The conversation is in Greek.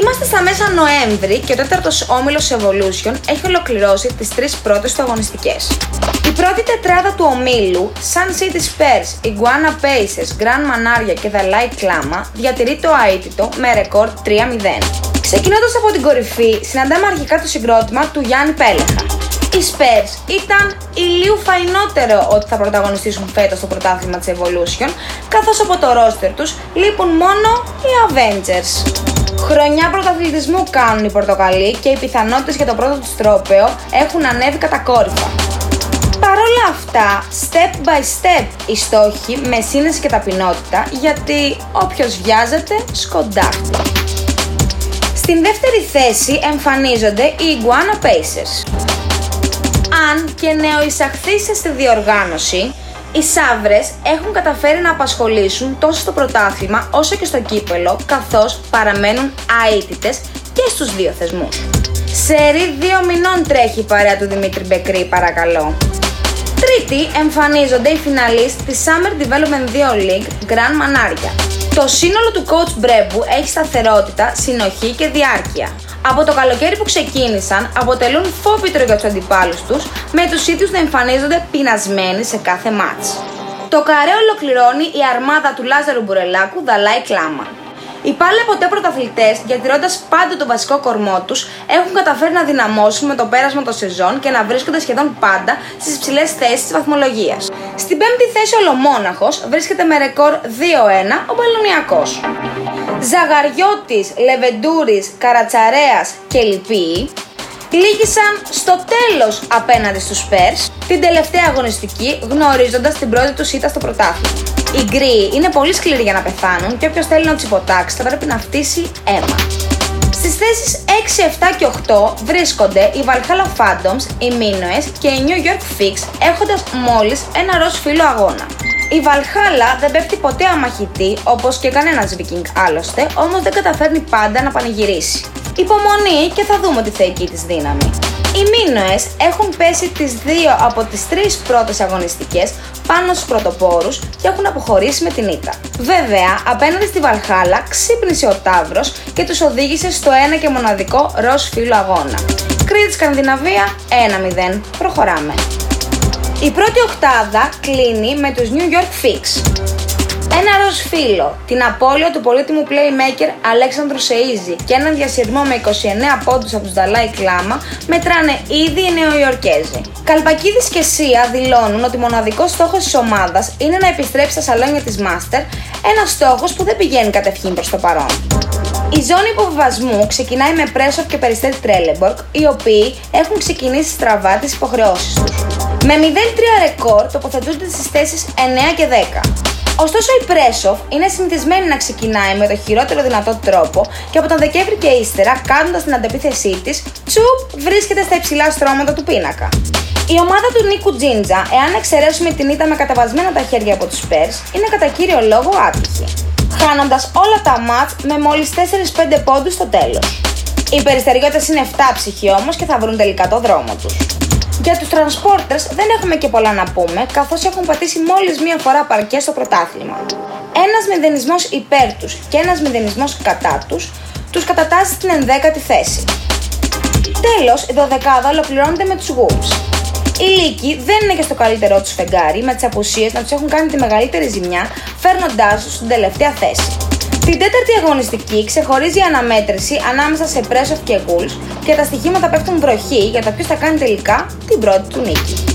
Είμαστε στα μέσα Νοέμβρη και ο τέταρτος όμιλος Evolution έχει ολοκληρώσει τις τρεις πρώτες του αγωνιστικές. Η πρώτη τετράδα του ομίλου, Sun City Spurs, Iguana Pacers, Grand Manaria και The Light Clama, διατηρεί το αίτητο με ρεκόρ 3-0. Ξεκινώντας από την κορυφή, συναντάμε αρχικά το συγκρότημα του Γιάννη Πέλεχα. Οι Spurs ήταν ηλίου φαϊνότερο ότι θα πρωταγωνιστήσουν φέτος στο πρωτάθλημα της Evolution, καθώς από το ρόστερ τους λείπουν μόνο οι Avengers. Χρονιά πρωταθλητισμού κάνουν οι Πορτοκαλί και οι πιθανότητες για το πρώτο τους τρόπεο έχουν ανέβει κατακόρυφα. Παρ' όλα αυτά, step by step οι στόχοι με σύνεση και ταπεινότητα, γιατί όποιος βιάζεται σκοντάφτει. Στην δεύτερη θέση εμφανίζονται οι Iguana Pacers. Αν και νεοεισαχθείς στη διοργάνωση, οι Σαύρες έχουν καταφέρει να απασχολήσουν τόσο στο πρωτάθλημα όσο και στο κύπελο, καθώς παραμένουν αίτητες και στους δύο θεσμούς. Σερή δύο μηνών τρέχει η παρέα του Δημήτρη Μπεκρή, παρακαλώ. Τρίτη εμφανίζονται οι φιναλίστ της Summer Development 2 League Grand Manaria. Το σύνολο του coach Μπρέμπου έχει σταθερότητα, συνοχή και διάρκεια. Από το καλοκαίρι που ξεκίνησαν, αποτελούν φόβητρο για τους αντιπάλους τους, με τους ίδιους να εμφανίζονται πεινασμένοι σε κάθε μάτς. Το καρέ ολοκληρώνει η αρμάδα του Λάζαρου Μπουρελάκου Δαλάη Κλάμα. Οι πάλι ποτέ πρωταθλητές, διατηρώντας πάντα τον βασικό κορμό τους, έχουν καταφέρει να δυναμώσουν με το πέρασμα των σεζόν και να βρίσκονται σχεδόν πάντα στις υψηλές θέσεις της βαθμολογίας. Στην πέμπτη θέση ο Λομόναχο βρίσκεται με ρεκόρ 2-1 ο Μπαλονιακός. Ζαγαριώτης, Λεβεντούρης, Καρατσαρέας και Λυπή λύγησαν στο τέλος απέναντι στους Spurs την τελευταία αγωνιστική γνωρίζοντας την πρώτη τους ήττα στο πρωτάθλημα. Οι γκρι είναι πολύ σκληροί για να πεθάνουν και όποιος θέλει να τους υποτάξει θα πρέπει να φτύσει αίμα. Στις θέσεις 6, 7 και 8 βρίσκονται οι Valhalla Phantoms, οι Minoes και οι New York Fix έχοντας μόλις ένα ροζ φύλλο αγώνα. Η Valhalla δεν πέφτει ποτέ αμαχητή όπως και κανένας Viking άλλωστε, όμως δεν καταφέρνει πάντα να πανηγυρίσει. Υπομονή και θα δούμε τη θεϊκή της δύναμη. Οι Μίνωες έχουν πέσει τις δύο από τις τρεις πρώτες αγωνιστικές πάνω στους πρωτοπόρους και έχουν αποχωρήσει με την ήττα. Βέβαια, απέναντι στη Βαλχάλα ξύπνησε ο Ταύρος και τους οδήγησε στο ένα και μοναδικό ροζ φύλλο αγώνα. Κρήτη Σκανδιναβία 1-0. Προχωράμε. Η πρώτη οκτάδα κλείνει με τους New York Fix. Ένα ροζ φίλο, την απώλεια του πολύτιμου playmaker Αλέξανδρου Σεΐζη και έναν διασυρμό με 29 πόντους από τους Δαλάη Κλάμα μετράνε ήδη οι Νεοϊορκέζοι. Καλπακίδης και Σία δηλώνουν ότι μοναδικός στόχος της ομάδας είναι να επιστρέψει στα σαλόνια της Master, ένας στόχος που δεν πηγαίνει κατευθείαν προς το παρόν. Η ζώνη υποβιβασμού ξεκινάει με Πρέσοφ και Περιστέρη Τρέλεμπορκ, οι οποίοι έχουν ξεκινήσει στραβά τις υποχρεώσεις τους. Με 0-3 ρεκόρ τοποθετούνται στις θέσεις 9 και 10. Ωστόσο, η Πρέσοφ είναι συνηθισμένη να ξεκινάει με το χειρότερο δυνατό τρόπο και από τον Δεκέμβρη και ύστερα, κάνοντας την αντεπίθεσή της, τσουπ βρίσκεται στα υψηλά στρώματα του πίνακα. Η ομάδα του Νίκου Τζίντζα, εάν εξαιρέσουμε την ήττα με καταβασμένα τα χέρια από τους Πέρ, είναι κατά κύριο λόγο άτυχη. Χάνοντας όλα τα μάτς με μόλις 4-5 πόντους στο τέλος. Οι περιστεριώτε είναι 7 ψυχοί όμως και θα βρουν τελικά το δρόμο τους. Για τους transporters δεν έχουμε και πολλά να πούμε, καθώς έχουν πατήσει μόλις μία φορά παρκές στο πρωτάθλημα. Ένας μηδενισμός υπέρ τους και ένας μηδενισμός κατά τους, τους κατατάσσει στην 11η θέση. Τέλος, η δωδεκάδα ολοκληρώνεται με τους Wolves. Οι Λύκοι δεν είναι και στο καλύτερό τους φεγγάρι, με τις απουσίες να τους έχουν κάνει τη μεγαλύτερη ζημιά, φέρνοντάς τους στην τελευταία θέση. Την τέταρτη αγωνιστική ξεχωρίζει η αναμέτρηση ανάμεσα σε Πρέσοφ και Γουλς και τα στοιχήματα πέφτουν βροχή για το ποιος θα κάνει τελικά την πρώτη του νίκη.